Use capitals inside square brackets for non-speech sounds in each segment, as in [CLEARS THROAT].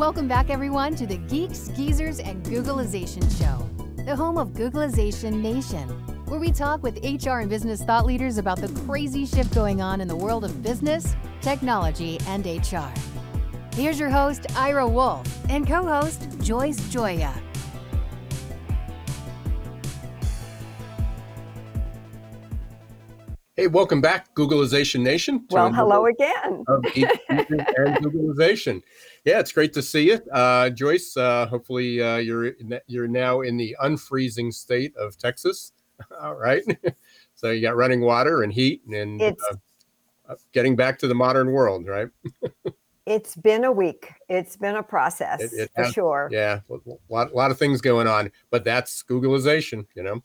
Welcome back, everyone, to the Geeks, Geezers, and Googlization Show, the home of Googlization Nation, where we talk with HR and business thought leaders about the crazy shift going on in the world of business, technology, and HR. Here's your host, Ira Wolf, and co host, Joyce Joya. Hey, welcome back, Googlization Nation. Well, hello again. Of and Googlization. [LAUGHS] Yeah, it's great to see you, uh, Joyce. Uh, hopefully, uh, you're you're now in the unfreezing state of Texas. [LAUGHS] All right, [LAUGHS] so you got running water and heat, and uh, uh, getting back to the modern world, right? [LAUGHS] it's been a week. It's been a process it, it for has, sure. Yeah, a lot, a lot of things going on, but that's Googlization. you know.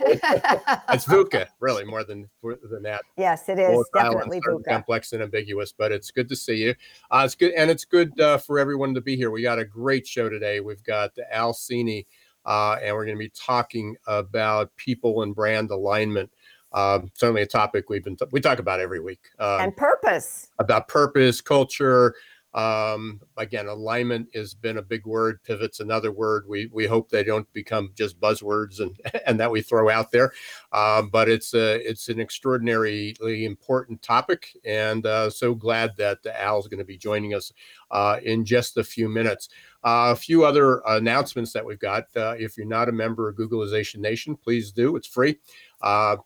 It's VUCA, really, more than than that. Yes, it is definitely VUCA. Complex and ambiguous, but it's good to see you. Uh, it's good, and it's good uh, for everyone to be here. We got a great show today. We've got Al Cini, uh, and we're going to be talking about people and brand alignment. Um, certainly a topic we've been t- we talk about every week. Um, and purpose about purpose, culture, um, again, alignment has been a big word. Pivot's another word. We we hope they don't become just buzzwords and [LAUGHS] and that we throw out there. Um, but it's a it's an extraordinarily important topic, and uh, so glad that Al is going to be joining us uh, in just a few minutes. Uh, a few other announcements that we've got. Uh, if you're not a member of Googlization Nation, please do. It's free. Uh,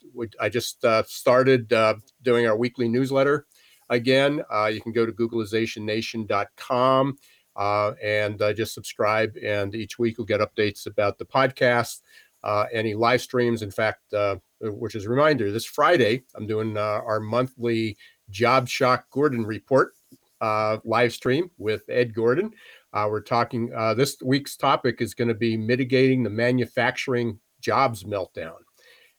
I just uh, started doing our weekly newsletter again. Uh, you can go to googlizationnation.com uh, and uh, just subscribe. And each week you'll get updates about the podcast, uh, any live streams. In fact, uh, which is a reminder, this Friday, I'm doing uh, our monthly Job Shock Gordon report live stream with Ed Gordon. we're talking, this week's topic is going to be mitigating the manufacturing jobs meltdown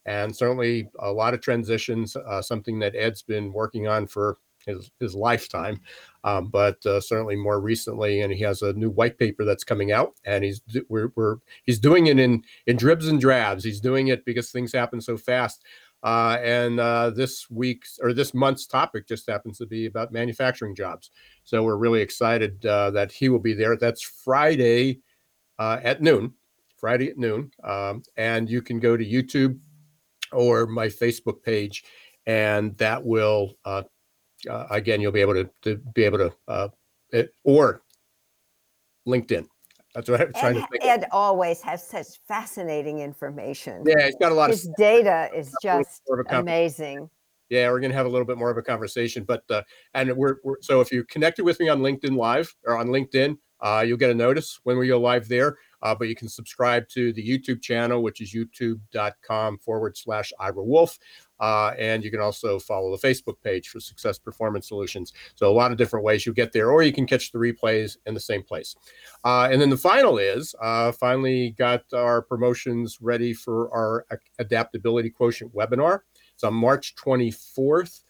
and certainly a lot of transitions, uh, something that Ed's been working on for his his lifetime, um, but uh, certainly more recently. And he has a new white paper that's coming out, and he's we're, we're he's doing it in in dribs and drabs. He's doing it because things happen so fast. Uh, and uh, this week's or this month's topic just happens to be about manufacturing jobs. So we're really excited uh, that he will be there. That's Friday uh, at noon. Friday at noon, um, and you can go to YouTube or my Facebook page, and that will uh, uh, again, you'll be able to, to be able to, uh, it, or LinkedIn. That's what I'm trying Ed, to think. Ed always has such fascinating information. Yeah, he's got a lot His of data is just amazing. Yeah, we're gonna have a little bit more of a conversation, but uh, and we're, we're so if you connected with me on LinkedIn Live or on LinkedIn, uh, you'll get a notice when we go live there. Uh, but you can subscribe to the YouTube channel, which is youtube.com forward slash Ira Wolf. Uh, and you can also follow the Facebook page for Success Performance Solutions. So, a lot of different ways you get there, or you can catch the replays in the same place. Uh, and then the final is uh, finally got our promotions ready for our Adaptability Quotient webinar. It's on March 24th.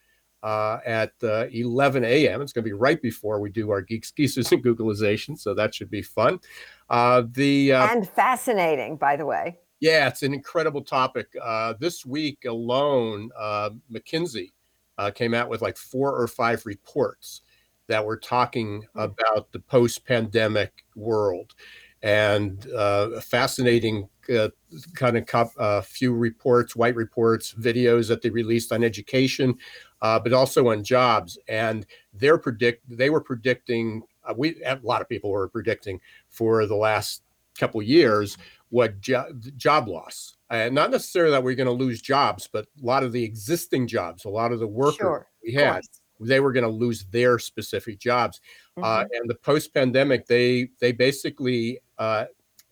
Uh, at uh, 11 a.m. It's going to be right before we do our Geeks, Geezers, and Googlization, so that should be fun. Uh, the uh, and fascinating, by the way. Yeah, it's an incredible topic. Uh, this week alone, uh, McKinsey uh, came out with like four or five reports that were talking hmm. about the post-pandemic world, and uh, fascinating uh, kind of a uh, few reports, white reports, videos that they released on education, but also on jobs. And they're predict they were predicting. we a lot of people were predicting for the last couple years what jo- job loss and not necessarily that we're going to lose jobs but a lot of the existing jobs a lot of the workers sure, we had they were going to lose their specific jobs uh, mm-hmm. uh, and the post-pandemic they they basically uh,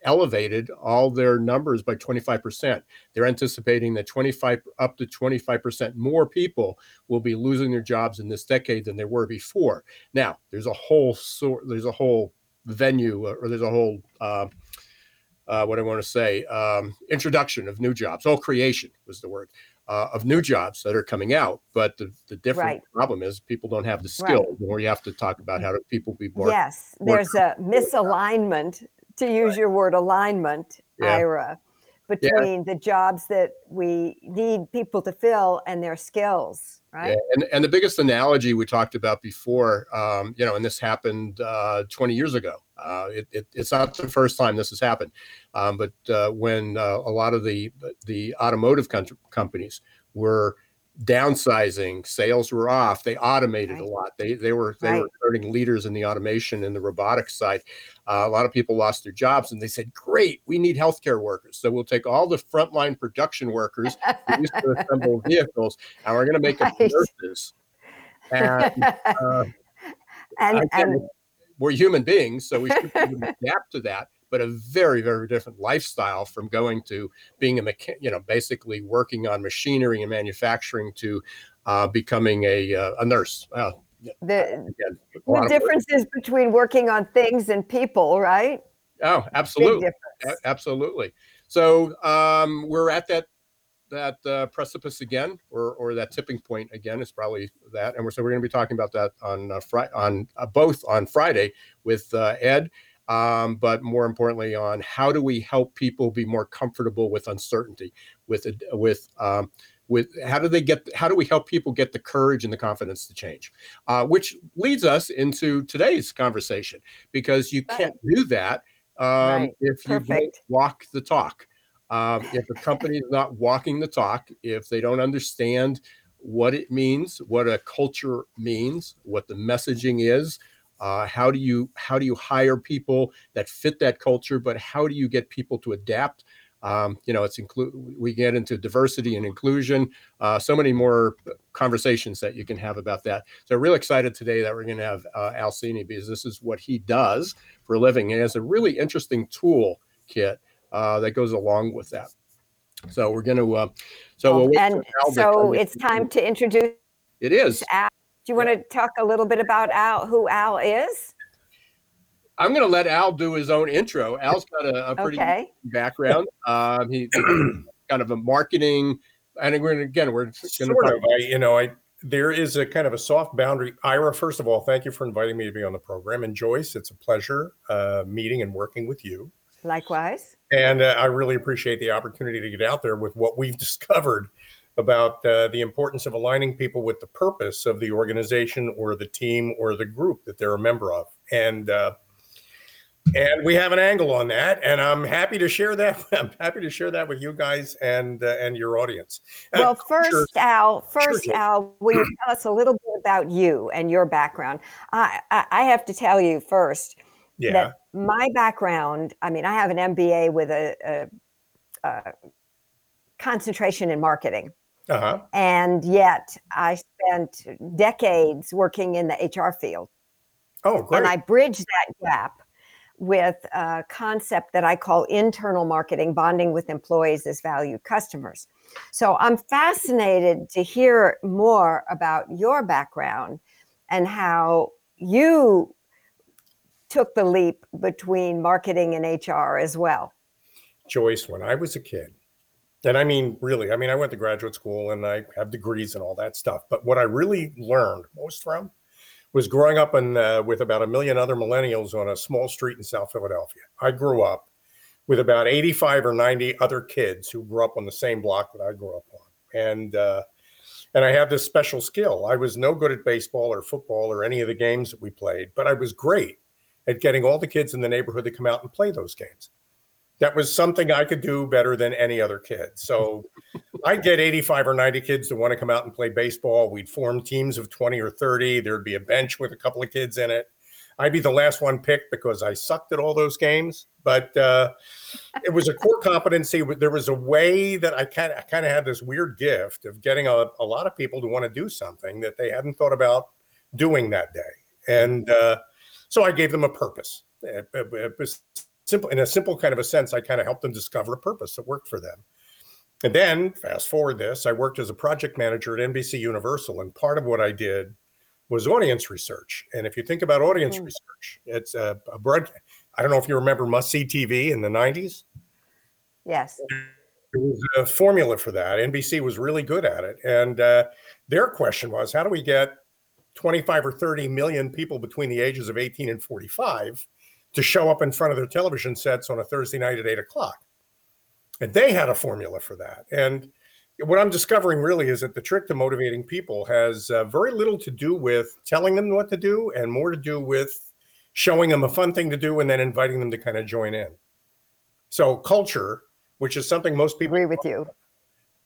elevated all their numbers by 25%. They're anticipating that 25 up to 25% more people will be losing their jobs in this decade than there were before. Now, there's a whole sort there's a whole venue or there's a whole uh, uh, what I want to say um, introduction of new jobs. All creation was the word uh, of new jobs that are coming out. But the, the different right. problem is people don't have the skill. Right. Or you have to talk about how do people be more. Yes, more there's a misalignment to use right. your word alignment, yeah. Ira between yeah. the jobs that we need people to fill and their skills right yeah. and, and the biggest analogy we talked about before um, you know and this happened uh, 20 years ago uh, it, it, it's not the first time this has happened um, but uh, when uh, a lot of the the automotive com- companies were downsizing sales were off they automated right. a lot they they were they right. were turning leaders in the automation and the robotics side uh, a lot of people lost their jobs and they said great we need healthcare workers so we'll take all the frontline production workers who used to [LAUGHS] assemble vehicles and we're going to make right. them nurses and, uh, [LAUGHS] and, and we're human beings so we should adapt to that but a very very different lifestyle from going to being a mechanic you know basically working on machinery and manufacturing to uh, becoming a uh, a nurse. Uh, the, again, the differences between working on things and people right? Oh absolutely a- absolutely. So um, we're at that that uh, precipice again, or or that tipping point again. It's probably that, and we're so we're going to be talking about that on uh, Friday on uh, both on Friday with uh, Ed um, but more importantly, on how do we help people be more comfortable with uncertainty, with with um, with how do they get how do we help people get the courage and the confidence to change, uh, which leads us into today's conversation because you can't do that um, right. if you don't walk the talk. Um, [LAUGHS] if a company is not walking the talk, if they don't understand what it means, what a culture means, what the messaging is, uh, how do you how do you hire people that fit that culture? But how do you get people to adapt? Um, you know, it's include we get into diversity and inclusion. Uh, so many more conversations that you can have about that. So real excited today that we're going to have uh, Al Cini because this is what he does for a living. And has a really interesting tool kit uh, that goes along with that. So we're going to. Uh, so we'll and so it's time to introduce. It is. Al do you want to talk a little bit about Al, who Al is? I'm going to let Al do his own intro. Al's got a, a pretty okay. background. Um, he [CLEARS THROAT] kind of a marketing, and we're again we're going sort to of. I, you know, I there is a kind of a soft boundary. Ira, first of all, thank you for inviting me to be on the program, and Joyce, it's a pleasure uh, meeting and working with you. Likewise. And uh, I really appreciate the opportunity to get out there with what we've [LAUGHS] discovered about uh, the importance of aligning people with the purpose of the organization or the team or the group that they're a member of. And uh, and we have an angle on that, and I'm happy to share that. [LAUGHS] I'm happy to share that with you guys and uh, and your audience. Uh, well, first, sure. Al, first, sure. Al, will you tell us a little bit about you and your background? I I, I have to tell you first yeah. that my background. I mean, I have an MBA with a, a, a concentration in marketing. Uh-huh. And yet I spent decades working in the HR field. Oh, great. And I bridged that gap with a concept that I call internal marketing, bonding with employees as valued customers. So I'm fascinated to hear more about your background and how you took the leap between marketing and HR as well. Joyce, when I was a kid, and I mean, really, I mean, I went to graduate school and I have degrees and all that stuff. But what I really learned most from was growing up in, uh, with about a million other millennials on a small street in South Philadelphia. I grew up with about 85 or 90 other kids who grew up on the same block that I grew up on. And, uh, and I had this special skill. I was no good at baseball or football or any of the games that we played, but I was great at getting all the kids in the neighborhood to come out and play those games that was something I could do better than any other kid. So I'd get 85 or 90 kids to want to come out and play baseball. We'd form teams of 20 or 30. There'd be a bench with a couple of kids in it. I'd be the last one picked because I sucked at all those games. But uh, it was a core [LAUGHS] competency. There was a way that I kind of kind of had this weird gift of getting a, a lot of people to want to do something that they hadn't thought about doing that day. And uh, so I gave them a purpose. It, it, it was simple in a simple kind of a sense, I kind of helped them discover a purpose that worked for them. And then fast forward this, I worked as a project manager at NBC Universal, and part of what I did was audience research. And if you think about audience mm. research, it's a, a broad. I don't know if you remember Must See TV in the '90s. Yes. There was a formula for that. NBC was really good at it, and uh, their question was, how do we get 25 or 30 million people between the ages of 18 and 45 to show up in front of their television sets on a Thursday night at eight o'clock. And they had a formula for that. And what I'm discovering really is that the trick to motivating people has uh, very little to do with telling them what to do and more to do with showing them a fun thing to do and then inviting them to kind of join in. So culture, which is something most people agree with you.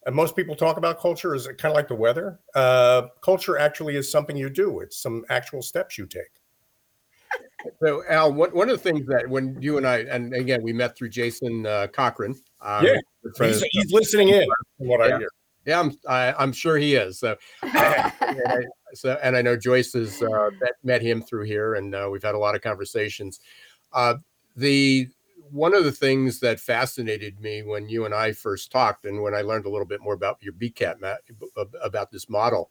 And most people talk about culture is kind of like the weather. Uh, culture actually is something you do. It's some actual steps you take. So, Al, one, one of the things that when you and I, and again, we met through Jason uh, Cochran. Um, yeah, he's, he's, listening in. [LAUGHS] what yeah. I hear. Yeah, I'm, I, am i am sure he is. So, and I, so, and I know Joyce has uh, met, met, him through here, and uh, we've had a lot of conversations. Uh, the one of the things that fascinated me when you and I first talked, and when I learned a little bit more about your BCAT, about this model,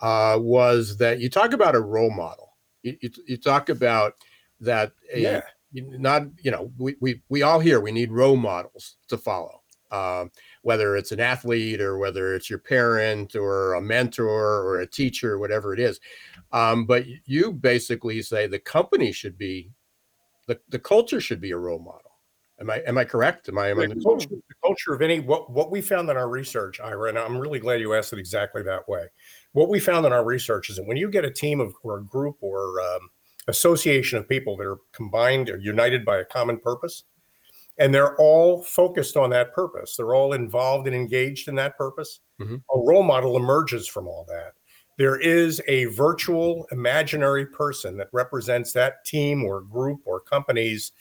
uh, was that you talk about a role model. You, you, you talk about that a, yeah. not you know we, we we all hear we need role models to follow um, whether it's an athlete or whether it's your parent or a mentor or a teacher whatever it is um, but you basically say the company should be the, the culture should be a role model Am I am I correct? Am I am the, I culture, the culture of any what what we found in our research, Ira, and I'm really glad you asked it exactly that way. What we found in our research is that when you get a team of or a group or um, association of people that are combined or united by a common purpose, and they're all focused on that purpose, they're all involved and engaged in that purpose. Mm-hmm. A role model emerges from all that. There is a virtual imaginary person that represents that team or group or company's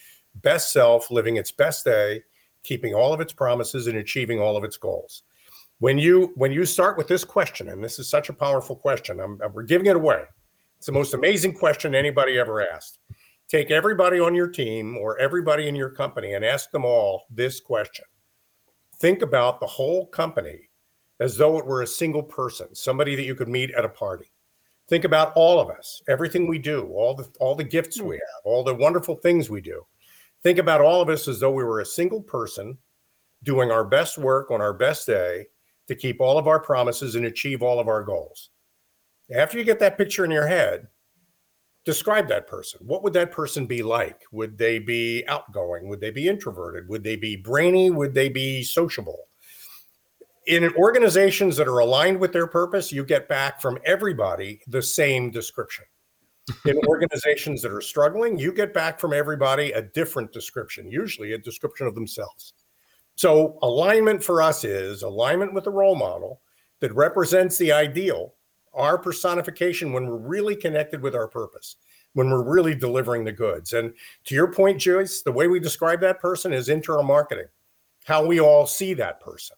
best self, living its best day, keeping all of its promises and achieving all of its goals. When you when you start with this question, and this is such a powerful question, I'm, we're giving it away. It's the most amazing question anybody ever asked. Take everybody on your team or everybody in your company and ask them all this question. Think about the whole company as though it were a single person, somebody that you could meet at a party. Think about all of us, everything we do, all the all the gifts we hmm. have, all the wonderful things we do. Think about all of us as though we were a single person doing our best work on our best day to keep all of our promises and achieve all of our goals. After you get that picture in your head, describe that person. What would that person be like? Would they be outgoing? Would they be introverted? Would they be brainy? Would they be sociable? In organizations that are aligned with their purpose, you get back from everybody the same description in organizations that are struggling, you get back from everybody a different description, usually a description of themselves. So, alignment for us is alignment with a role model that represents the ideal, our personification when we're really connected with our purpose, when we're really delivering the goods. And to your point, Joyce, the way we describe that person is internal marketing, how we all see that person.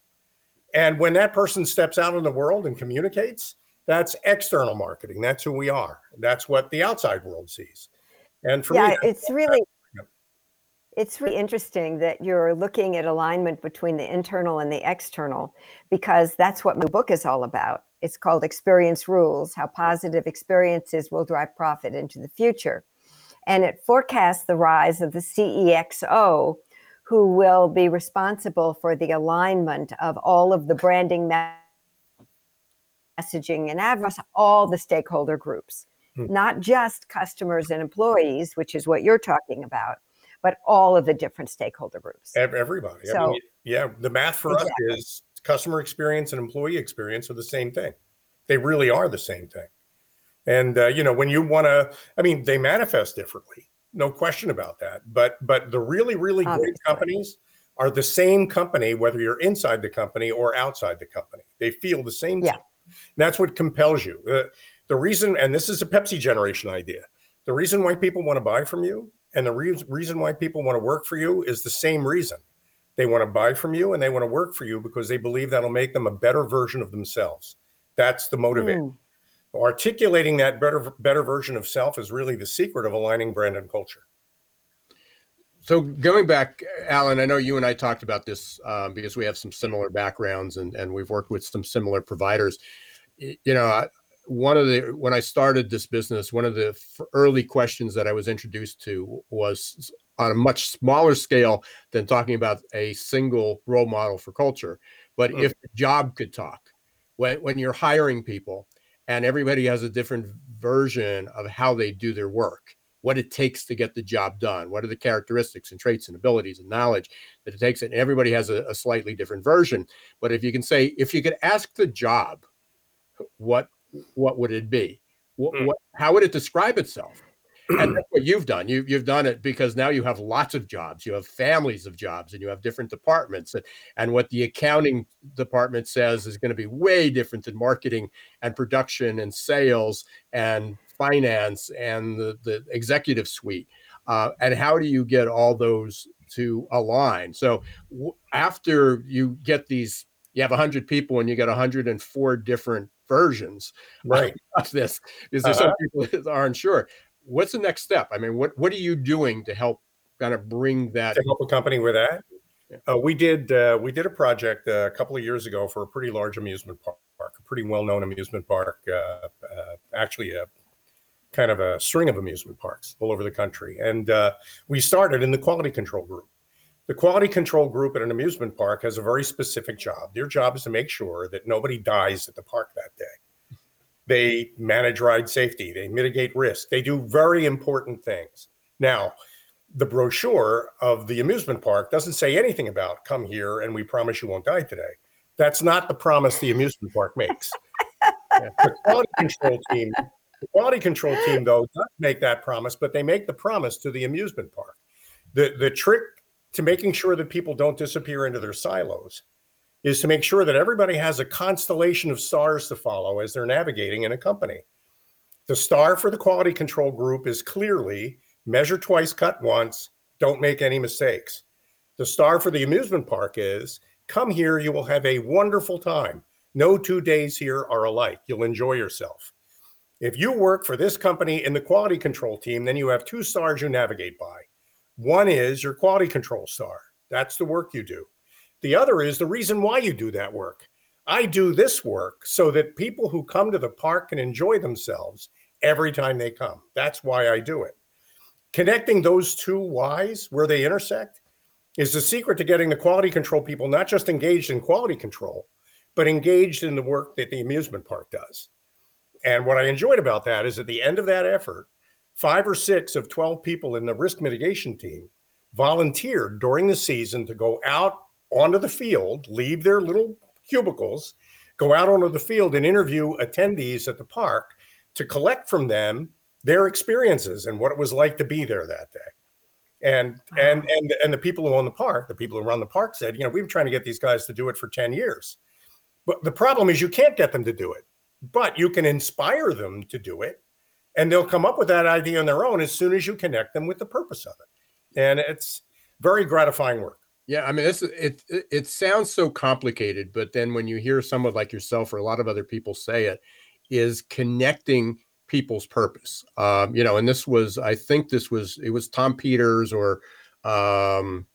And when that person steps out in the world and communicates, that's external marketing. That's who we are. That's what the outside world sees. And for yeah, me, it's really it's really interesting that you're looking at alignment between the internal and the external because that's what my book is all about. It's called Experience Rules How Positive Experiences Will Drive Profit into the Future. And it forecasts the rise of the CEXO, who will be responsible for the alignment of all of the branding messaging and across all the stakeholder groups, mm. not just customers and employees, which is what you're talking about, but all of the different stakeholder groups. Everybody. So, I mean, yeah, the math for exactly. us is customer experience and employee experience are the same thing. They really are the same thing. And uh, you know, when you want to, I mean, they manifest differently, no question about that. But but the really really Obviously. great companies are the same company whether you're inside the company or outside the company. They feel the same. Yeah. That's what compels you. The, the reason, and this is a Pepsi generation idea, the reason why people want to buy from you and the re- reason why people want to work for you is the same reason. They want to buy from you and they want to work for you because they believe that'll make them a better version of themselves. That's the motivator. Mm. Articulating that better better version of self is really the secret of aligning brand and culture. So going back, Alan, I know you and I talked about this um, because we have some similar backgrounds and, and we've worked with some similar providers. You know, one of the when I started this business, one of the early questions that I was introduced to was on a much smaller scale than talking about a single role model for culture. But mm. if the job could talk, when when you're hiring people and everybody has a different version of how they do their work what it takes to get the job done. What are the characteristics and traits and abilities and knowledge that it takes? And everybody has a, a slightly different version. But if you can say, if you could ask the job, what what would it be? What, mm. what how would it describe itself? and [CLEARS THROAT] that's what you've done. You, you've done it because now you have lots of jobs. You have families of jobs, and you have different departments. And, and what the accounting department says is going to be way different than marketing and production and sales and finance and the, the executive suite. Uh, and how do you get all those to align? So w- after you get these, you have 100 people and you get 104 different versions [LAUGHS] right. of this because there's uh-huh. some people that aren't sure what's the next step? I mean, what what are you doing to help kind of bring that to help a company with that? Yeah. Uh, we did uh, we did a project uh, a couple of years ago for a pretty large amusement park, a pretty well known amusement park, uh, uh, actually a kind of a string of amusement parks all over the country, and uh, we started in the quality control group. The quality control group at an amusement park has a very specific job. Their job is to make sure that nobody dies at the park that day. They manage ride safety. They mitigate risk. They do very important things. Now, the brochure of the amusement park doesn't say anything about come here and we promise you won't die today. That's not the promise the amusement park makes. [LAUGHS] the quality control team, the quality control team though does make that promise, but they make the promise to the amusement park. The the trick to making sure that people don't disappear into their silos is to make sure that everybody has a constellation of stars to follow as they're navigating in a company. The star for the quality control group is clearly measure twice, cut once, don't make any mistakes. The star for the amusement park is come here, you will have a wonderful time. No two days here are alike. You'll enjoy yourself. If you work for this company in the quality control team, then you have two stars you navigate by. One is your quality control star. That's the work you do. The other is the reason why you do that work. I do this work so that people who come to the park can enjoy themselves every time they come. That's why I do it. Connecting those two whys where they intersect is the secret to getting the quality control people not just engaged in quality control, but engaged in the work that the amusement park does. And what I enjoyed about that is at the end of that effort, five or six of 12 people in the risk mitigation team volunteered during the season to go out onto the field, leave their little cubicles, go out onto the field and interview attendees at the park to collect from them their experiences and what it was like to be there that day. And and and and the people who own the park, the people who run the park said, you know, we've been trying to get these guys to do it for 10 years. But the problem is you can't get them to do it, but you can inspire them to do it. And they'll come up with that idea on their own as soon as you connect them with the purpose of it. And it's very gratifying work. Yeah, I mean, this it, it sounds so complicated, but then when you hear someone like yourself or a lot of other people say it, is connecting people's purpose. Um, you know, and this was, I think this was, it was Tom Peters or, um,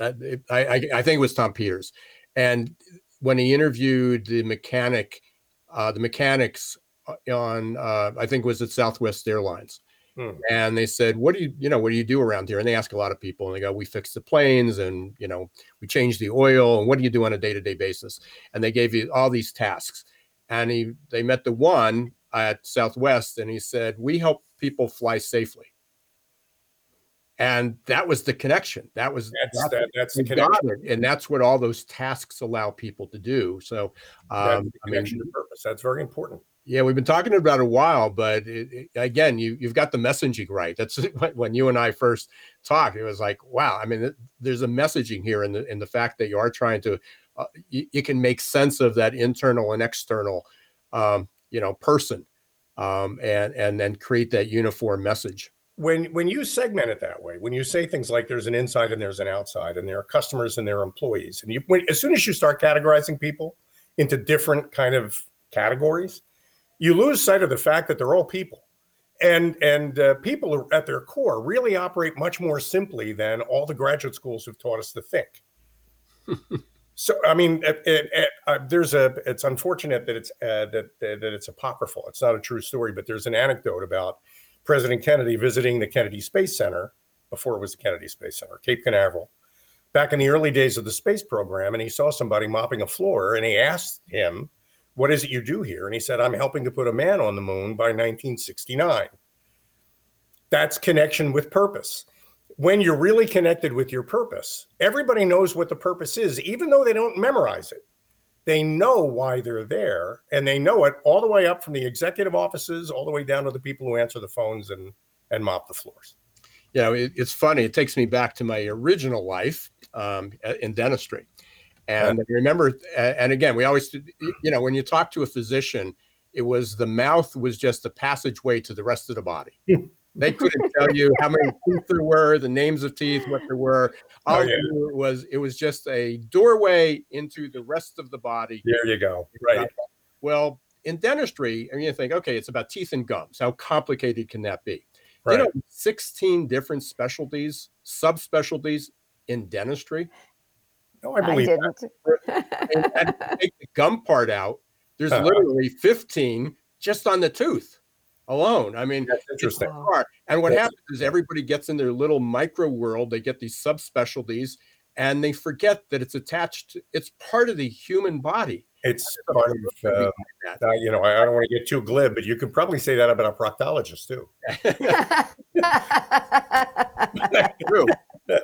I, I, I think it was Tom Peters, and when he interviewed the mechanic, uh, the mechanics uh, on, uh, I think was at Southwest Airlines, Hmm. And they said, "What do you, you know, what do you do around here?" And they ask a lot of people, and they go, "We fix the planes, and you know, we change the oil, and what do you do on a day-to-day basis?" And they gave you all these tasks. And he, they met the one at Southwest, and he said, "We help people fly safely." And that was the connection. That was that's that's, that, that's the connection, and that's what all those tasks allow people to do. So, um, connection I mean, to purpose. That's very important. Yeah, we've been talking about a while, but it, it, again, you you've got the messaging right. That's [LAUGHS] when you and I first talked. It was like, wow. I mean, there's a messaging here in the in the fact that you are trying to, uh, you, you, can make sense of that internal and external, um, you know, person, um, and and then create that uniform message. When when you segment it that way, when you say things like there's an inside and there's an outside, and there are customers and there are employees, and you when, as soon as you start categorizing people into different kind of categories you lose sight of the fact that they're all people. And and uh, people at their core really operate much more simply than all the graduate schools have taught us to think. [LAUGHS] So i mean it, it, it, uh, there's a it's unfortunate that it's uh, that that it's apocryphal. It's not a true story but there's an anecdote about president kennedy visiting the kennedy space center before it was the kennedy space center cape canaveral back in the early days of the space program and he saw somebody mopping a floor and he asked him what is it you do here? And he said, I'm helping to put a man on the moon by 1969. That's connection with purpose. When you're really connected with your purpose, everybody knows what the purpose is, even though they don't memorize it. They know why they're there, and they know it all the way up from the executive offices all the way down to the people who answer the phones and and mop the floors. You know, it, it's funny. It takes me back to my original life um, in dentistry, and yeah. remember. And again, we always, you know, when you talk to a physician, it was the mouth was just the passageway to the rest of the body. [LAUGHS] They couldn't tell you how many teeth there were, the names of teeth, what there were. Oh, All oh, yeah. it was it was just a doorway into the rest of the body. There you go. Right. Well, in dentistry, I mean, you think, okay, it's about teeth and gums. How complicated can that be? Right. You know, 16 different specialties, subspecialties in dentistry. No, I believe I didn't. That. and, and take the gum part out. There's uh-huh. literally 15 just on the tooth alone. I mean, that's interesting. And what happens is everybody gets in their little micro world. They get these subspecialties, and they forget that it's attached. It's part of the human body. It's part of, uh, uh, you know, I don't want to get too glib, but you could probably say that about a proctologist too. [LAUGHS] True.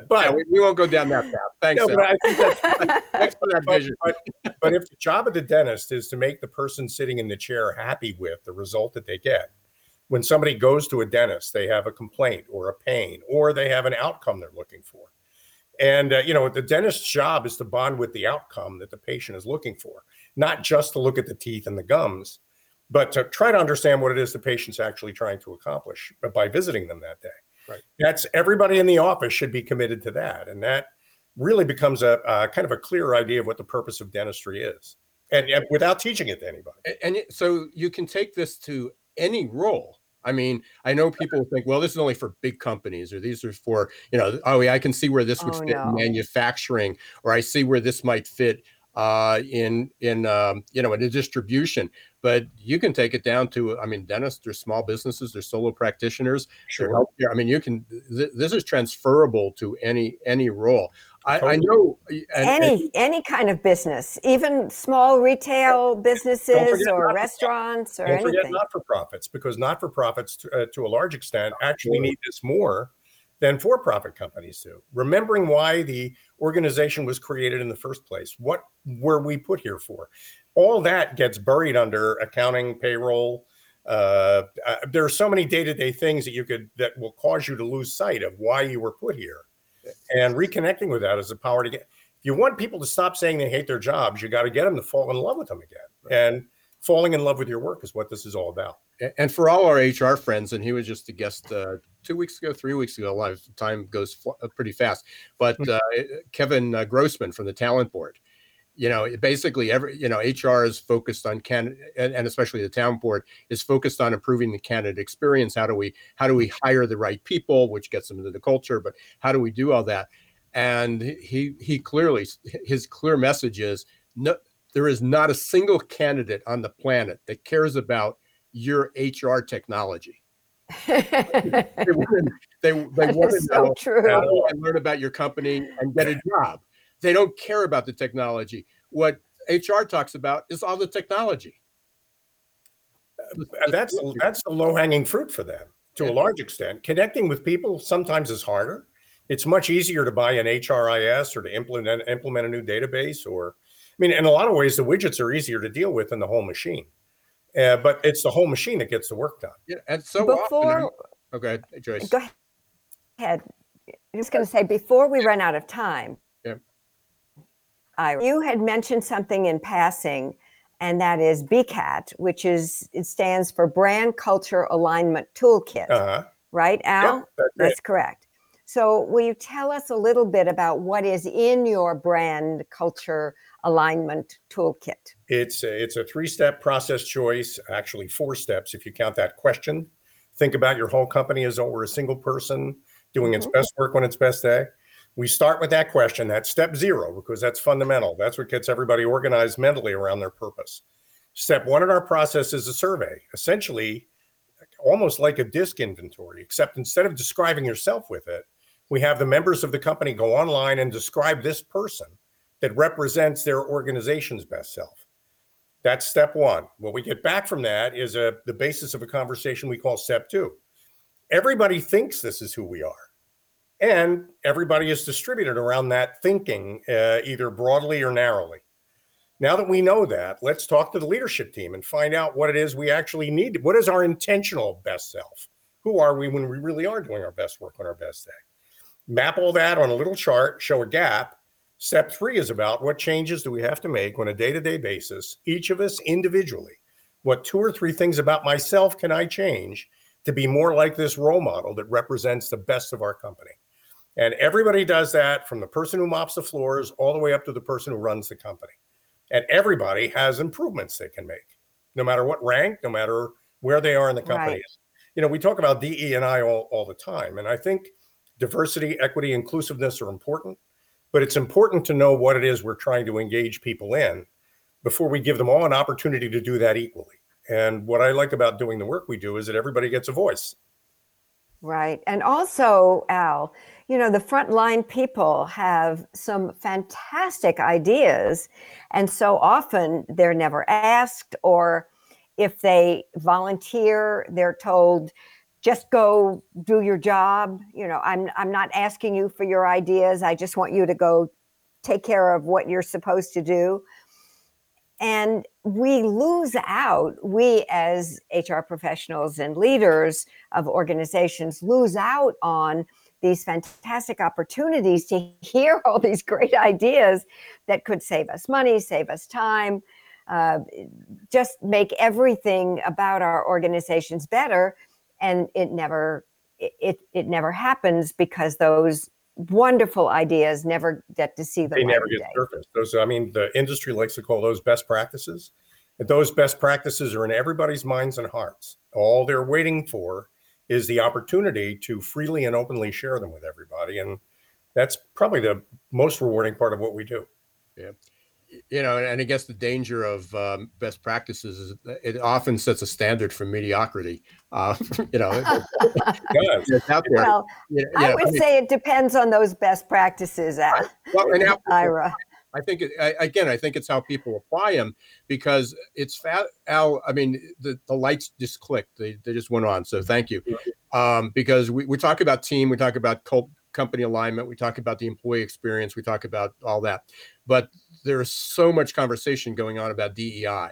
But yeah, we, we, won't go down that path. Thanks. No, but I think that's, [LAUGHS] thanks for that vision. But, but, but if the job of the dentist is to make the person sitting in the chair happy with the result that they get, when somebody goes to a dentist, they have a complaint or a pain, or they have an outcome they're looking for. And, uh, you know, the dentist's job is to bond with the outcome that the patient is looking for, not just to look at the teeth and the gums, but to try to understand what it is the patient's actually trying to accomplish by visiting them that day. Right. That's everybody in the office should be committed to that. And that really becomes a, a kind of a clear idea of what the purpose of dentistry is. And, and without teaching it to anybody. And, and so you can take this to any role. I mean, I know people think, well, this is only for big companies, or these are for, you know, oh, yeah, I can see where this would oh, fit no. in manufacturing, or I see where this might fit uh, in in um, you know in a distribution. But you can take it down to, I mean, dentists, they're small businesses, they're solo practitioners, sure. I mean, you can. Th- this is transferable to any any role. I, I know and, any and, any kind of business, even small retail businesses or restaurants or don't anything. Forget not for profits, because not for profits to, uh, to a large extent actually need this more than for profit companies do. Remembering why the organization was created in the first place, what were we put here for? All that gets buried under accounting, payroll. Uh, uh, there are so many day-to-day things that you could that will cause you to lose sight of why you were put here and reconnecting with that is the power to get. If you want people to stop saying they hate their jobs, you got to get them to fall in love with them again. And falling in love with your work is what this is all about. And for all our HR friends, and he was just a guest uh, two weeks ago, three weeks ago. A lot of time goes fl- uh, pretty fast. But hmm. uh, Kevin uh, Grossman from the Talent Board, you know, basically every you know HR is focused on can and, and especially the Talent Board is focused on improving the candidate experience. How do we how do we hire the right people, which gets them into the culture, but how do we do all that? And he he clearly his clear message is no there is not a single candidate on the planet that cares about your HR technology. [LAUGHS] they want, they, they want to so know true. how to learn about your company and get a job. They don't care about the technology. What HR talks about is all the technology. That's that's the low hanging fruit for them to a large extent. Connecting with people sometimes is harder. It's much easier to buy an HRIS or to implement implement a new database. Or, I mean, in a lot of ways, the widgets are easier to deal with than the whole machine. Uh, but it's the whole machine that gets the work done. Yeah, and so before, often, okay, Joyce. Go ahead. I'm just going to say before we run out of time, you had mentioned something in passing, and that is BCAT, which is it stands for Brand Culture Alignment Toolkit. Uh-huh. Right, Al? Yep, that's, that's correct. So, will you tell us a little bit about what is in your brand culture alignment toolkit? It's a, it's a three step process Joyce, actually four steps if you count that question. Think about your whole company as though we're a single person doing its mm-hmm. best work when its best day we start with that question. That's step zero, because that's fundamental. That's what gets everybody organized mentally around their purpose. Step one in our process is a survey, essentially almost like a DISC inventory, except instead of describing yourself with it, we have the members of the company go online and describe this person that represents their organization's best self. That's step one. What we get back from that is a, the basis of a conversation we call step two everybody thinks this is who we are. And everybody is distributed around that thinking, uh, either broadly or narrowly. Now that we know that, let's talk to the leadership team and find out what it is we actually need. What is our intentional best self? Who are we when we really are doing our best work on our best day? Map all that on a little chart, show a gap. Step three is about what changes do we have to make on a day to day basis, each of us individually. What two or three things about myself can I change to be more like this role model that represents the best of our company? And everybody does that from the person who mops the floors all the way up to the person who runs the company. And everybody has improvements they can make, no matter what rank, no matter where they are in the company. Right. You know, we talk about DE and I all, all the time. And I think diversity, equity, inclusiveness are important, but it's important to know what it is we're trying to engage people in before we give them all an opportunity to do that equally. And what I like about doing the work we do is that everybody gets a voice. Right. And also, Al, you know, the frontline people have some fantastic ideas. And so often they're never asked, or if they volunteer, they're told, just go do your job. You know, I'm, I'm not asking you for your ideas. I just want you to go take care of what you're supposed to do. And we lose out, we as HR professionals and leaders of organizations lose out on these fantastic opportunities to hear all these great ideas that could save us money, save us time, uh, just make everything about our organizations better. And it never it it never happens because those wonderful ideas never get to see the they never get day. surfaced. Those I mean, the industry likes to call those best practices. Those best practices are in everybody's minds and hearts. All they're waiting for is the opportunity to freely and openly share them with everybody. And that's probably the most rewarding part of what we do. Yeah. You know, and I guess the danger of um, best practices is it often sets a standard for mediocrity. Uh, [LAUGHS] you know, [LAUGHS] it's out there. Well, you know, I would I mean, say it depends on those best practices, Al, well, and [LAUGHS] Ira. I think it, I, again, I think it's how people apply them because it's fat. Al, I mean, the, the lights just clicked; they, they just went on. So thank you, um, because we, we talk about team, we talk about cult, company alignment, we talk about the employee experience, we talk about all that, but there's so much conversation going on about DEI,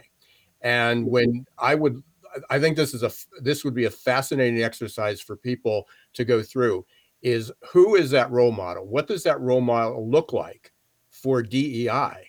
and when I would, I think this is a this would be a fascinating exercise for people to go through. Is who is that role model? What does that role model look like? For DEI.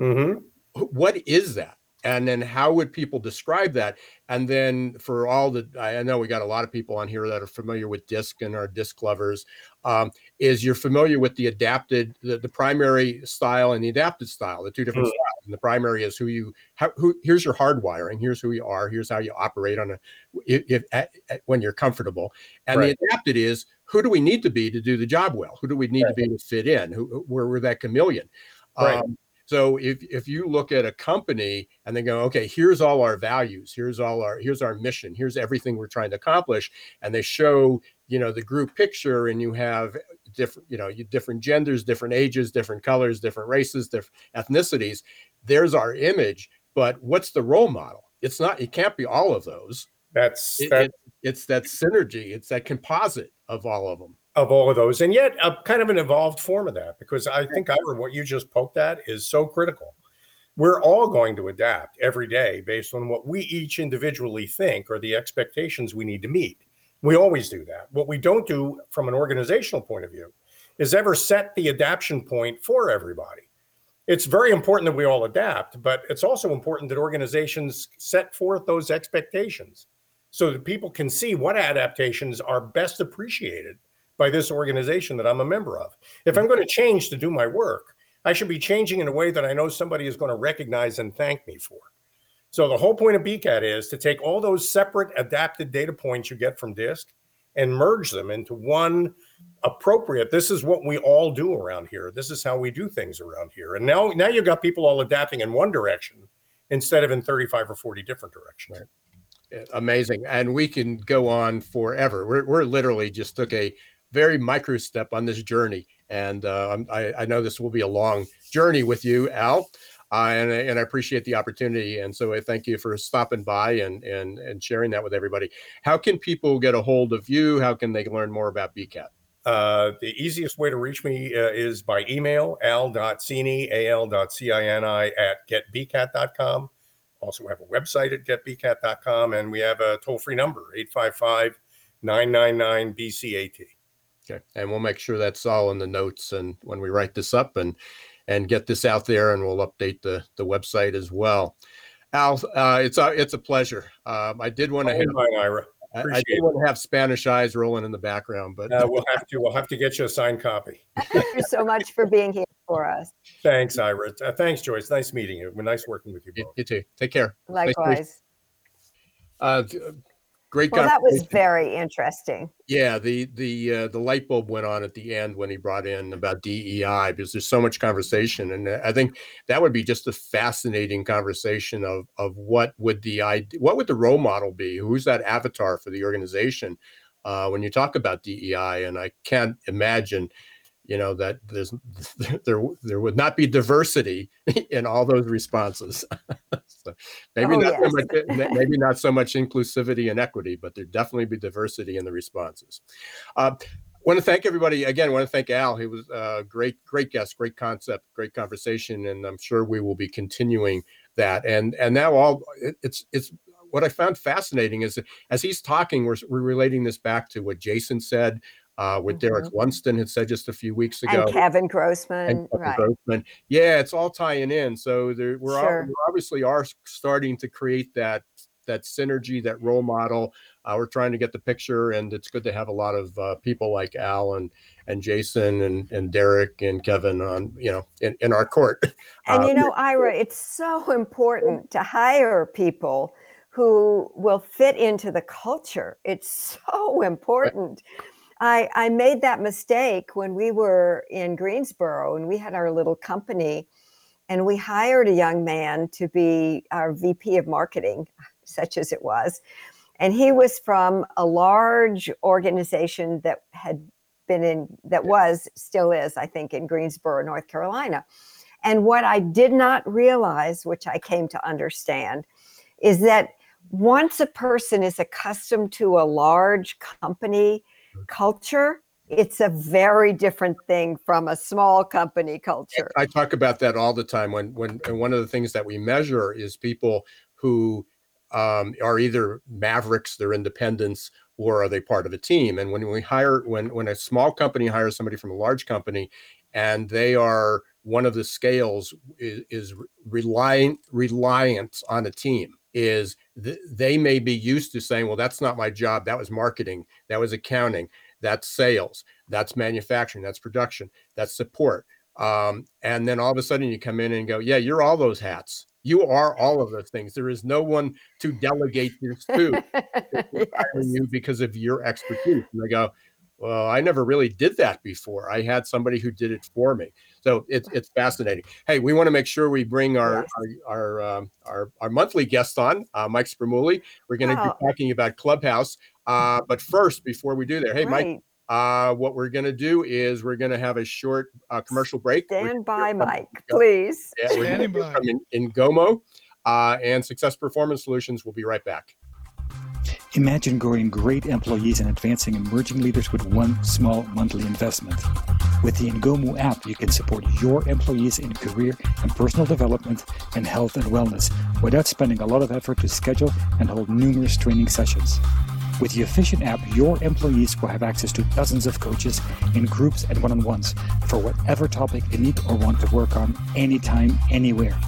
Mm-hmm. What is that? And then how would people describe that? And then for all the, I know we got a lot of people on here that are familiar with DISC and our DISC lovers. Um, is you're familiar with the adapted, the, the primary style and the adapted style, the two different mm-hmm. styles. And the primary is who you, how, who, here's your hardwiring. Here's who you are. Here's how you operate on a, if, if at, at, when you're comfortable. And right. the adapted is who do we need to be to do the job well? Who do we need right. to be to fit in? Who, where we're that chameleon. Right. Um, so if if you look at a company and they go, okay, here's all our values, here's all our here's our mission, here's everything we're trying to accomplish, and they show you know the group picture, and you have different you know different genders, different ages, different colors, different races, different ethnicities. There's our image, but what's the role model? It's not. It can't be all of those. That's it, that, it, it's that synergy. It's that composite of all of them. Of all of those, and yet a kind of an evolved form of that, because I think Ira, what you just poked at is so critical. We're all going to adapt every day based on what we each individually think are the expectations we need to meet. We always do that. What we don't do from an organizational point of view is ever set the adaptation point for everybody. It's very important that we all adapt, but it's also important that organizations set forth those expectations so that people can see what adaptations are best appreciated by this organization that I'm a member of. If I'm going to change to do my work, I should be changing in a way that I know somebody is going to recognize and thank me for. So the whole point of BCAT is to take all those separate adapted data points you get from DISC and merge them into one appropriate. This is what we all do around here. This is how we do things around here. And now, now you've got people all adapting in one direction instead of in 35 or 40 different directions. Right amazing and we can go on forever we're, we're literally just took a very micro step on this journey and uh, I, I, know this will be a long journey with you al uh, and and I appreciate the opportunity. And so I thank you for stopping by and and and sharing that with everybody. How can people get a hold of you? How can they learn more about BCAT? Uh, the easiest way to reach me uh, is by email al.cini, al.cini at getbcat.com. Also we have a website at getbcat.com, and we have a toll-free number, 855 999 BCAT. Okay, and we'll make sure that's all in the notes and when we write this up and and get this out there, and we'll update the the website as well. Al, uh, it's a it's a pleasure. Um, I did want to have mine, Ira. I, I did want to have Spanish eyes rolling in the background, but uh, we'll have to we'll have to get you a signed copy. [LAUGHS] Thank you so much for being here for us. Thanks, Ira. Uh, thanks, Joyce. Nice meeting you. Nice working with you both. You, you too. Take care. Likewise. Uh, great well that was very interesting yeah the the uh, the light bulb went on at the end when he brought in about dei because there's so much conversation and i think that would be just a fascinating conversation of of what would the what would the role model be who's that avatar for the organization uh, when you talk about dei and i can't imagine you know that there's [LAUGHS] there there would not be diversity [LAUGHS] in all those responses. [LAUGHS] So maybe oh, not yes. so much maybe not so much inclusivity and equity but there'd definitely be diversity in the responses. Uh, want to thank everybody again I want to thank al. He was a great great guest great concept great conversation and i'm sure we will be continuing that. And and now all it's it's what i found fascinating is as he's talking we're, we're relating this back to what jason said uh, with mm-hmm. Derek Lunston had said just a few weeks ago. And Kevin Grossman, and Kevin right. Grossman. Yeah, it's all tying in. So there, we're, sure. all, we obviously are starting to create that that synergy, that role model. Uh, we're trying to get the picture, and it's good to have a lot of uh, people like Al and and Jason and and Derek and Kevin on you know in, in our court. [LAUGHS] And you uh, know, Ira, it's so important to hire people who will fit into the culture. It's [LAUGHS] so important. Right I, I made that mistake when we were in Greensboro and we had our little company and we hired a young man to be our VP of marketing, [LAUGHS] such as it was. And he was from a large organization that had been in, that was, still is, I think, in Greensboro, North Carolina. And what I did not realize, which I came to understand, is that once a person is accustomed to a large company, culture it's a very different thing from a small company culture. I talk about that all the time. When when one of the things that we measure is people who um, are either mavericks, they're independents, or are they part of a team? And when we hire, when when a small company hires somebody from a large company, and they are one of the scales is, is reliant reliant on a team is th- they may be used to saying, well, that's not my job. That was marketing. That was accounting. That's sales. That's manufacturing. That's production. That's support. Um, and then all of a sudden you come in and go, yeah, you're all those hats. You are all of those things. There is no one to delegate this to [LAUGHS] yes. you because of your expertise. And they go, well, I never really did that before. I had somebody who did it for me. So it's it's fascinating. Hey, we want to make sure we bring our yes. our our, um, our, our monthly guest on, uh, Mike Spremulli. We're going to wow. be talking about Clubhouse. Uh, but first, before we do there, hey, right. Mike. Uh, what we're going to do is we're going to have a short uh, commercial break. Stand by, Mike, please. Yeah, we're by. In, Ngomu uh, and Success Performance Solutions. We'll be right back. Imagine growing great employees and advancing emerging leaders with one small monthly investment. With the Ngomu app, you can support your employees in career and personal development and health and wellness without spending a lot of effort to schedule and hold numerous training sessions. With the efficient app, your employees will have access to dozens of coaches in groups and one on ones for whatever topic they need or want to work on anytime, anywhere.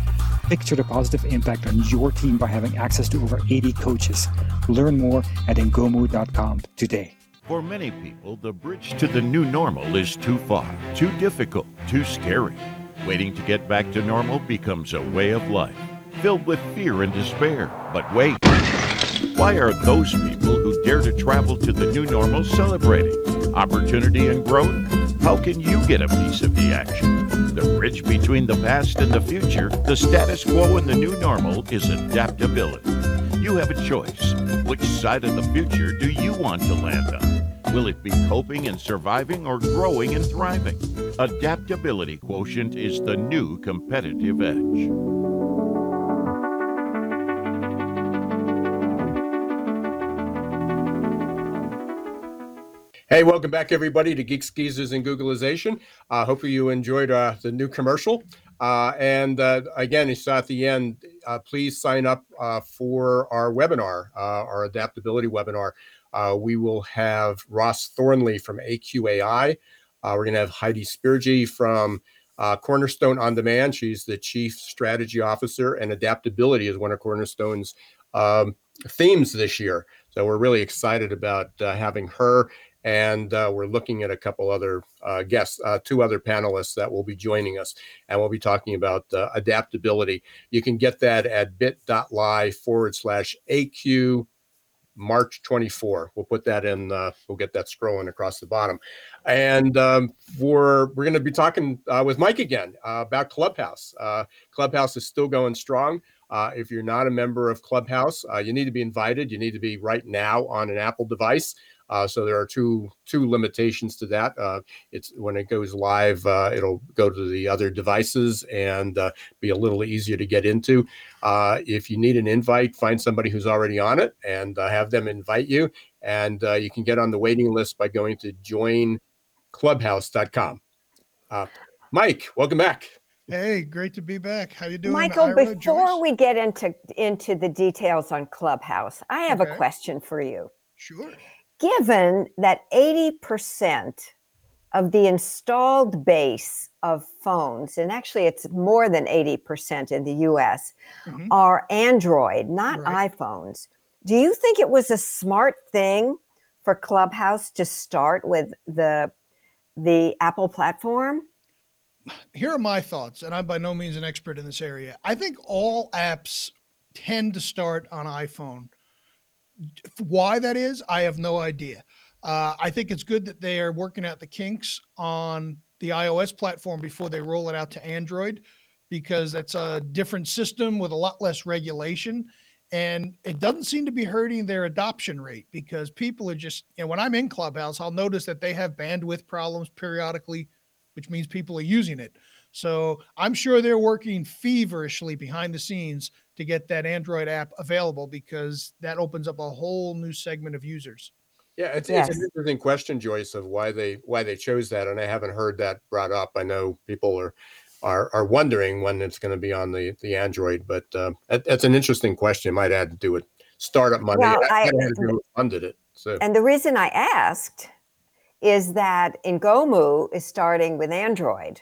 Picture the positive impact on your team by having access to over 80 coaches. Learn more at ngomu.com today. For many people, the bridge to the new normal is too far, too difficult, too scary. Waiting to get back to normal becomes a way of life, filled with fear and despair. But wait, why are those people who dare to travel to the new normal celebrating? Opportunity and growth? How can you get a piece of the action? The bridge between the past and the future, the status quo and the new normal is adaptability. You have a choice. Which side of the future do you want to land on? Will it be coping and surviving or growing and thriving? Adaptability quotient is the new competitive edge. Hey, welcome back, everybody, to Geeks Geezers, and Googlization. Uh, hopefully, you enjoyed uh, the new commercial. Uh, and uh, again, saw at the end, uh, please sign up uh, for our webinar, our adaptability webinar. we will have Ross Thornley from AQAI. we're going to have Heidi Spirgi from Cornerstone On Demand. She's the Chief Strategy Officer, and adaptability is one of Cornerstone's um, themes this year. So we're really excited about having her and uh, we're looking at a couple other uh, guests, uh, two other panelists that will be joining us, and we'll be talking about uh, adaptability. You can get that at bit.ly forward slash AQ March 24. We'll put that in, uh, we'll get that scrolling across the bottom. And um, for, we're going to be talking uh, with Mike again about Clubhouse. Clubhouse is still going strong. Uh, if you're not a member of Clubhouse, uh, you need to be invited. You need to be right now on an Apple device. Uh, so there are two two limitations to that. Uh, it's when it goes live, uh, it'll go to the other devices and uh, be a little easier to get into. Uh, if you need an invite, find somebody who's already on it and uh, have them invite you. And you can get on the waiting list by going to joinclubhouse.com. Mike, welcome back. Hey, great to be back. How you doing, Michael? Ira, before Joyce? we get into into the details on Clubhouse, I have okay. a question for you. Sure given that 80% of the installed base of phones, and actually it's more than 80% in the US, mm-hmm. are Android, not right. iPhones. Do you think it was a smart thing for Clubhouse to start with the the Apple platform? Here are my thoughts, and I'm by no means an expert in this area. I think all apps tend to start on iPhone why that is, I have no idea. Uh, I think it's good that they are working out the kinks on the iOS platform before they roll it out to Android because that's a different system with a lot less regulation. And it doesn't seem to be hurting their adoption rate because people are just, you know, when I'm in Clubhouse, I'll notice that they have bandwidth problems periodically, which means people are using it. So I'm sure they're working feverishly behind the scenes to get that Android app available because that opens up a whole new segment of users. Yeah, it's, yes. it's an interesting question, Joyce, of why they why they chose that, and I haven't heard that brought up. I know people are are, are wondering when it's going to be on the the Android, but uh, that, that's an interesting question. It might have to do with startup money. Well, I, funded it. So. And the reason I asked is that Ngomu is starting with Android,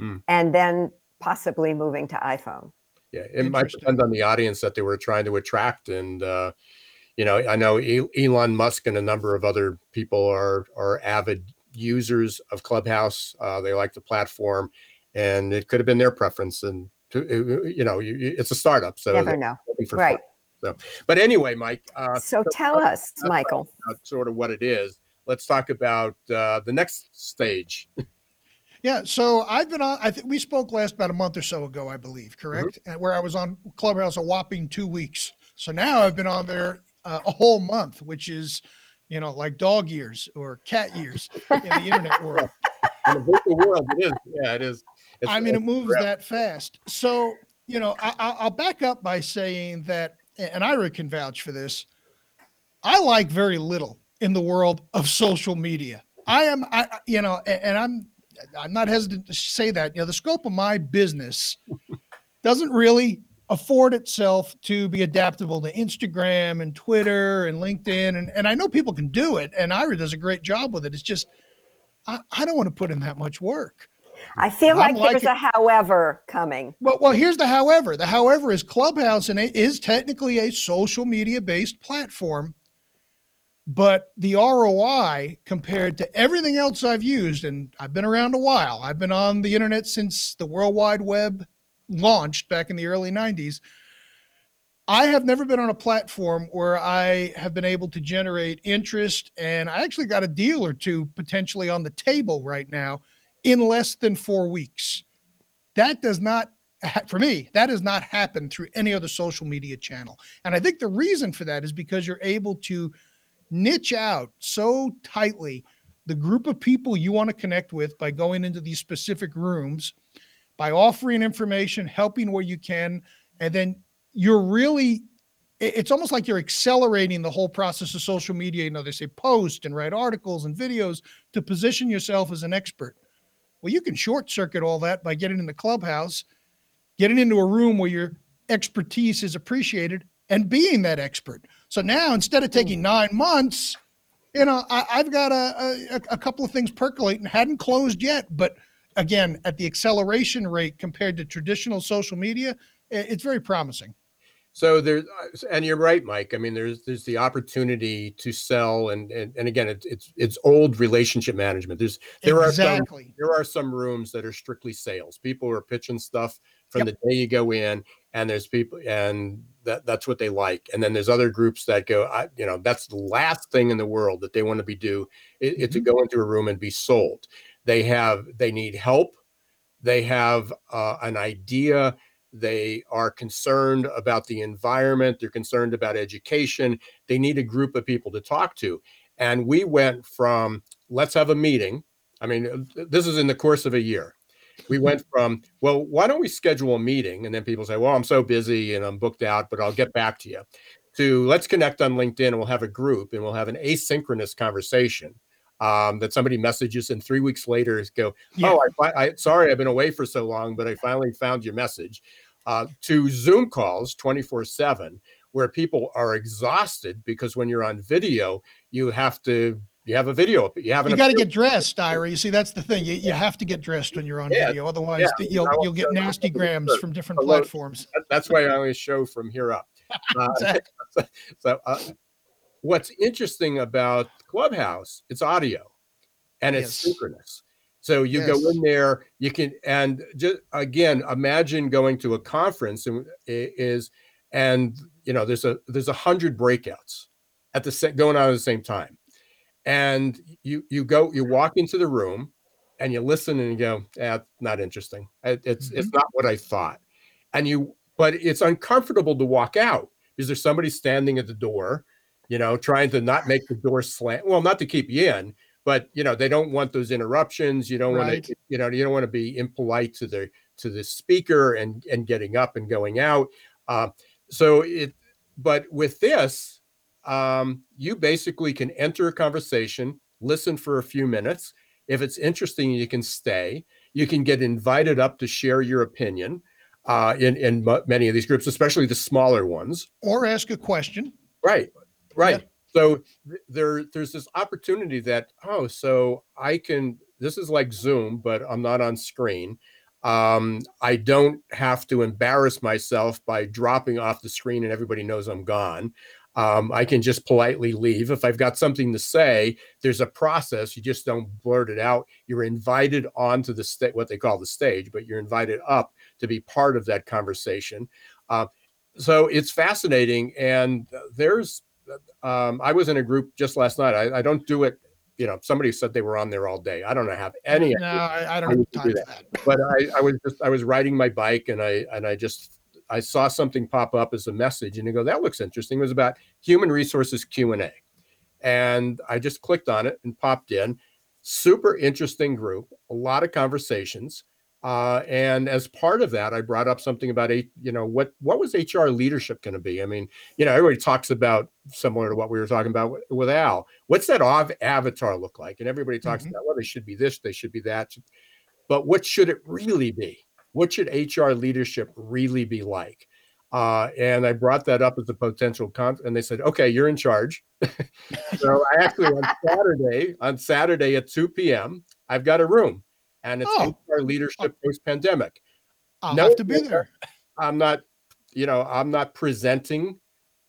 mm. and then possibly moving to iPhone. Yeah, it might depend on the audience that they were trying to attract, and uh, you know, I know Elon Musk and a number of other people are are avid users of Clubhouse. Uh, they like the platform, and it could have been their preference. And to, you know, it's a startup, so never know, right? Fun. So, but anyway, Mike. Uh, so, so tell us, Michael, sort of what it is. Let's talk about uh, the next stage. [LAUGHS] Yeah, so I've been on. I think we spoke last about a month or so ago, I believe, correct? Mm-hmm. Where I was on Clubhouse a whopping two weeks. So now I've been on there uh, a whole month, which is, you know, like dog years or cat years in the internet world. [LAUGHS] In the virtual world, it is. Yeah, it is. It's, I mean, it moves that fast. So you know, I, I'll back up by saying that, and Ira can vouch for this. I like very little in the world of social media. I am, I, you know, and I'm I'm not hesitant to say that. You know, the scope of my business [LAUGHS] doesn't really afford itself to be adaptable to Instagram and Twitter and LinkedIn. And, and I know people can do it, and Ira does a great job with it. It's just, I, I don't want to put in that much work. I feel like there's a however coming. Well, well, here's the however. The however is Clubhouse and it is technically a social media based platform but the ROI compared to everything else I've used, and I've been around a while, I've been on the internet since the World Wide Web launched back in the early 90s. I have never been on a platform where I have been able to generate interest, and I actually got a deal or two potentially on the table right now in less than four weeks. That does not, for me, that has not happened through any other social media channel. And I think the reason for that is because you're able to niche out so tightly the group of people you want to connect with by going into these specific rooms, by offering information, helping where you can, and then you're really it's almost like you're accelerating the whole process of social media. You know, they say post and write articles and videos to position yourself as an expert. Well, you can short circuit all that by getting in the clubhouse, getting into a room where your expertise is appreciated and being that expert. So now instead of taking hmm. nine months, you know, I, have got a, a, a couple of things percolating, hadn't closed yet, but again, at the acceleration rate compared to traditional social media, it's very promising. So there's, and you're right, Mike. I mean, there's there's the opportunity to sell, and and, and again, it's it's it's old relationship management. There's there exactly. are some, there are some rooms that are strictly sales. People are pitching stuff from yep. the day you go in, and there's people, and that that's what they like. And then there's other groups that go, I, you know, that's the last thing in the world that they want to be do is, mm-hmm. to go into a room and be sold. They have they need help. They have uh, an idea they are concerned about the environment. They're concerned about education. They need a group of people to talk to. And we went from let's have a meeting. I mean, this is in the course of a year. We went from, well, why don't we schedule a meeting? And then people say, well, I'm so busy and I'm booked out, but I'll get back to you. To let's connect on LinkedIn and we'll have a group and we'll have an asynchronous conversation um, that somebody messages and three weeks later go, yeah. oh, I, I, sorry, I've been away for so long, but I finally found your message uh, to Zoom calls 24 7, where people are exhausted because when you're on video, you have to you have a video. You have you got to get dressed, Ira. You see, that's the thing. You, you have to get dressed when you're on yeah, video. Otherwise, yeah. you'll you'll get nasty grams from different platforms. That's why I always show from here up. [LAUGHS] Uh, [LAUGHS] exactly. so, uh, what's interesting about Clubhouse? It's audio, and it's yes. synchronous. So you yes. go in there, you can, and just again, imagine going to a conference and is, and you know, there's a there's a hundred breakouts at the going on at the same time, and you you go you walk into the room, and you listen and you go, eh, not interesting. It's mm-hmm. it's not what I thought, and you, but it's uncomfortable to walk out. Is there somebody standing at the door, you know, trying to not make the door slant? Well, not to keep you in, but you know they don't want those interruptions you don't right. want to you know you don't want to be impolite to the to the speaker and and getting up and going out uh, so it but with this um, you basically can enter a conversation listen for a few minutes. If it's interesting you can stay. You can get invited up to share your opinion uh, in in many of these groups especially the smaller ones. Or ask a question. Right right. Yeah so there there's this opportunity that oh so i can this is like zoom but i'm not on screen. Um, i don't have to embarrass myself by dropping off the screen and everybody knows i'm gone um, i can just politely leave if i've got something to say there's a process you just don't blurt it out you're invited onto the state what they call the stage but you're invited up to be part of that conversation uh, so it's fascinating and there's um, I was in a group just last night. I, I, don't do it. You know, somebody said they were on there all day. I don't have any. No, I, I, don't have time do that. that. but I, I was just I was riding my bike and I and I just I saw something pop up as a message and you go that looks interesting. It was about human resources Q and A, and I just clicked on it and popped in. Super interesting group. A lot of conversations. Uh, and as part of that, I brought up something about a, you know, what what was HR leadership going to be? I mean, you know, everybody talks about similar to what we were talking about with, with Al. What's that av- avatar look like? And everybody talks mm-hmm. about, well, they should be this, they should be that. But what should it really be? What should HR leadership really be like? Uh, and I brought that up as a potential con, and they said, "Okay, you're in charge." [LAUGHS] so I actually on Saturday, on Saturday at 2 p.m., I've got a room and it's oh. HR leadership post pandemic. I'll no, have to be there. I'm not, you know, I'm not presenting.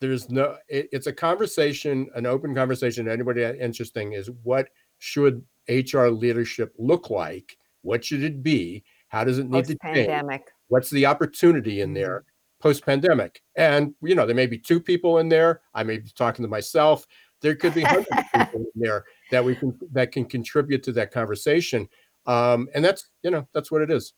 There's no, it, it's a conversation, an open conversation. Anybody interesting is what should HR leadership look like? What should it be? How does it need to change? What's the opportunity in there mm-hmm. post pandemic? And, you know, there may be two people in there. I may be talking to myself. There could be hundreds [LAUGHS] of people in there that we can, that can contribute to that conversation um, and that's you know that's what it is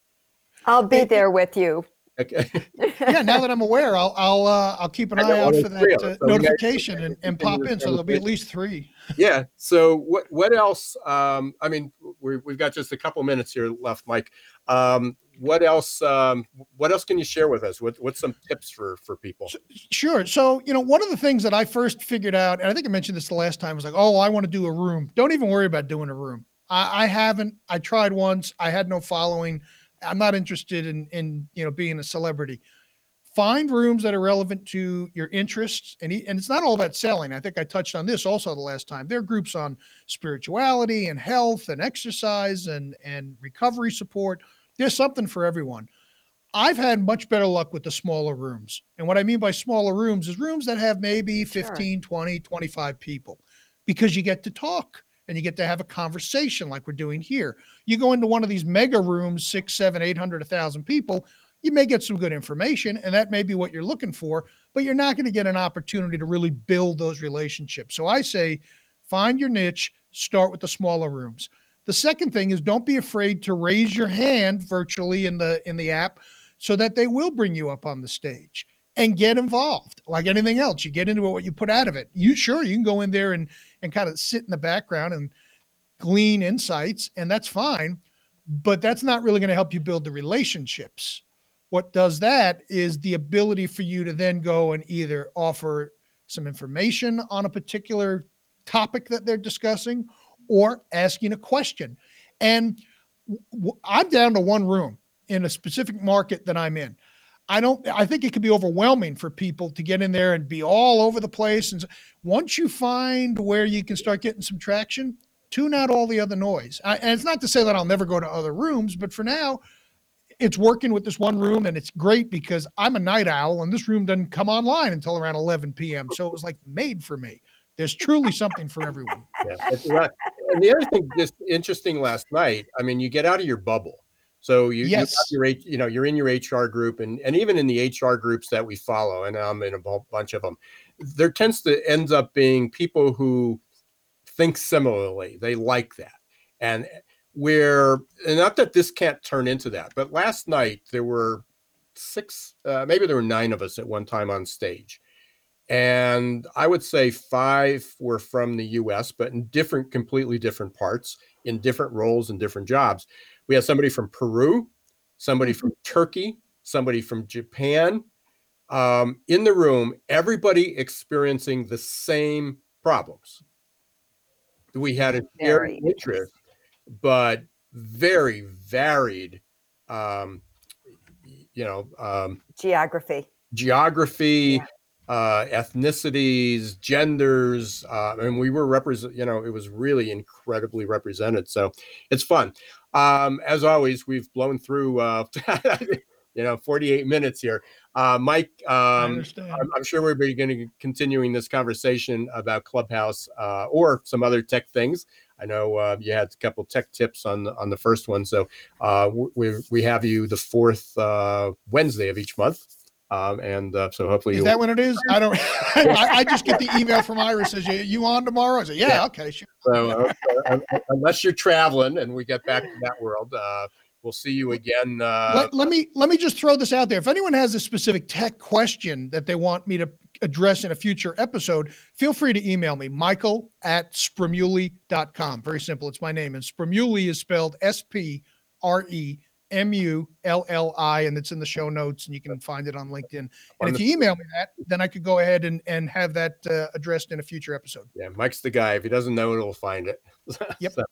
i'll be there with you Okay. [LAUGHS] yeah, now that I'm aware, I'll I'll uh, I'll keep an eye out for that uh, notification and, and pop in. So there'll be at least three. [LAUGHS] yeah. So what what else? Um, I mean, we we've got just a couple minutes here left, Mike. Um, what else? Um, what else can you share with us? What what's some tips for for people? Sure. So you know, one of the things that I first figured out, and I think I mentioned this the last time, was like, oh, I want to do a room. Don't even worry about doing a room. I, I haven't. I tried once. I had no following. I'm not interested in in you know being a celebrity. Find rooms that are relevant to your interests, and and it's not all about selling. I think I touched on this also the last time. There are groups on spirituality and health and exercise and and recovery support. There's something for everyone. I've had much better luck with the smaller rooms. And what I mean by smaller rooms is rooms that have maybe 15, sure. 20, 25 people because you get to talk and you get to have a conversation like we're doing here. You go into one of these mega rooms, six, seven, eight hundred, a thousand people, you may get some good information, and that may be what you're looking for, but you're not going to get an opportunity to really build those relationships. So I say find your niche, start with the smaller rooms. The second thing is don't be afraid to raise your hand virtually in the in the app so that they will bring you up on the stage and get involved like anything else you get into it what you put out of it you sure you can go in there and and kind of sit in the background and glean insights and that's fine but that's not really going to help you build the relationships. What does that is the ability for you to then go and either offer some information on a particular topic that they're discussing or asking a question. And i'm down to one room in a specific market that i'm in I don't I think it could be overwhelming for people to get in there and be all over the place and once you find where you can start getting some traction, tune out all the other noise. I, and it's not to say that I'll never go to other rooms, but for now it's working with this one room and it's great because I'm a night owl and this room doesn't come online until around 11 p.m. So it was like made for me. There's truly something for everyone. Yeah, and the other thing just interesting last night, I mean, you get out of your bubble so you, yes. you your you know you're in your HR group and and even in the HR groups that we follow, and I'm in a bunch of them. There tends to ends up being people who think similarly. They like that, and where and not that this can't turn into that, but last night there were six, uh, maybe there were nine of us at one time on stage. And I would say five were from the US, but in different, completely different parts, in different roles and different jobs. We have somebody from Peru, somebody from Turkey, somebody from Japan um, in the room, everybody experiencing the same problems. We had a shared interest, but very varied, um, you know, um, geography. Geography, yeah uh, ethnicities, genders. Uh, and we were represent, you know, it was really incredibly represented. So it's fun. Um, as always, we've blown through, uh, [LAUGHS] you know, 48 minutes here. Uh, Mike, um, I'm, I'm, sure we're going to be continuing this conversation about Clubhouse uh, or some other tech things. I know uh, you had a couple tech tips on the, on the first one, so uh, we we have you the fourth uh, Wednesday of each month. Um, and uh, so hopefully is that when it is? I don't. [LAUGHS] I, I, just get the email from Iris says, "You, you on tomorrow?" I say, "Yeah, yeah. okay, sure." So uh, unless you're traveling and we get back to that world, uh, we'll see you again. Uh, let, let, me let me just throw this out there. If anyone has a specific tech question that they want me to address in a future episode, feel free to email me, Michael at spremulli.com. Very simple. It's my name, and Spremulli is spelled S P R E M U L L I, and it's in the show notes, and you can find it on LinkedIn. And if you email me that, then I could go ahead and, and have that uh, addressed in a future episode. Yeah, Mike's the guy. If he doesn't know it, he'll find it. [LAUGHS] Yep. so,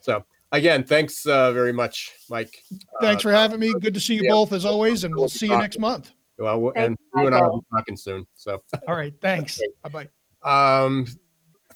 so, again, thanks uh, very much, Mike. Thanks uh, for having me. Good to see you yeah. both as always, and we'll see you next month. Well, and you and I will be talking soon. So, all right, thanks. [LAUGHS] Bye bye. Um,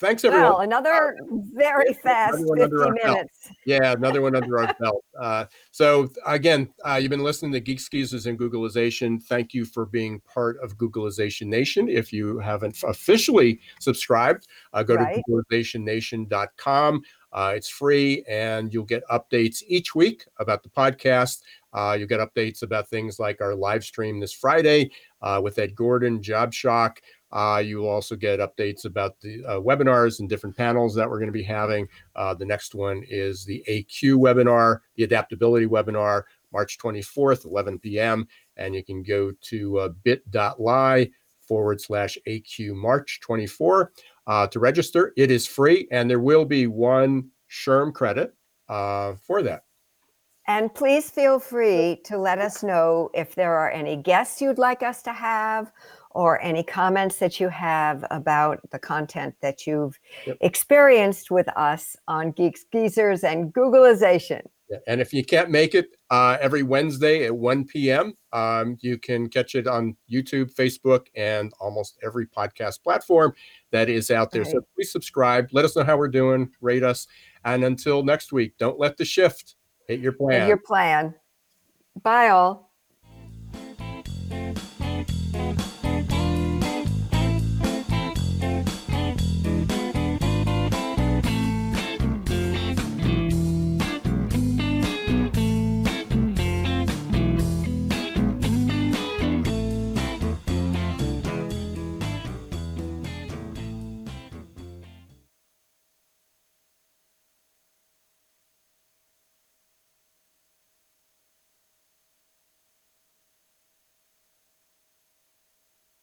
thanks everyone. Well, another [LAUGHS] very fast 50 minutes. Yeah, another one under our belt. Uh, so again, uh, you've been listening to Geeks Geezers and Googlization. Thank you for being part of Googlization Nation. If you haven't officially subscribed, uh, go right. to googlizationnation.com. Uh, it's free, and you'll get updates each week about the podcast. Uh, you'll get updates about things like our live stream this Friday uh, with Ed Gordon, Job Shock. Uh, you will also get updates about the uh, webinars and different panels that we're going to be having. Uh, the next one is the AQ webinar, the adaptability webinar, March 24th, 11 p.m. and you can go to uh, bit.ly forward slash AQ March 24 uh, to register. It is free, and there will be one SHRM credit uh, for that. And please feel free to let us know if there are any guests you'd like us to have or any comments that you have about the content that you've yep. experienced with us on Geeks, Geezers, and Googlization. And if you can't make it uh, every Wednesday at 1 p.m., um, you can catch it on YouTube, Facebook, and almost every podcast platform that is out there. Right. So please subscribe. Let us know how we're doing. Rate us. And until next week, don't let the shift hit your plan. Hit your plan. Bye, all.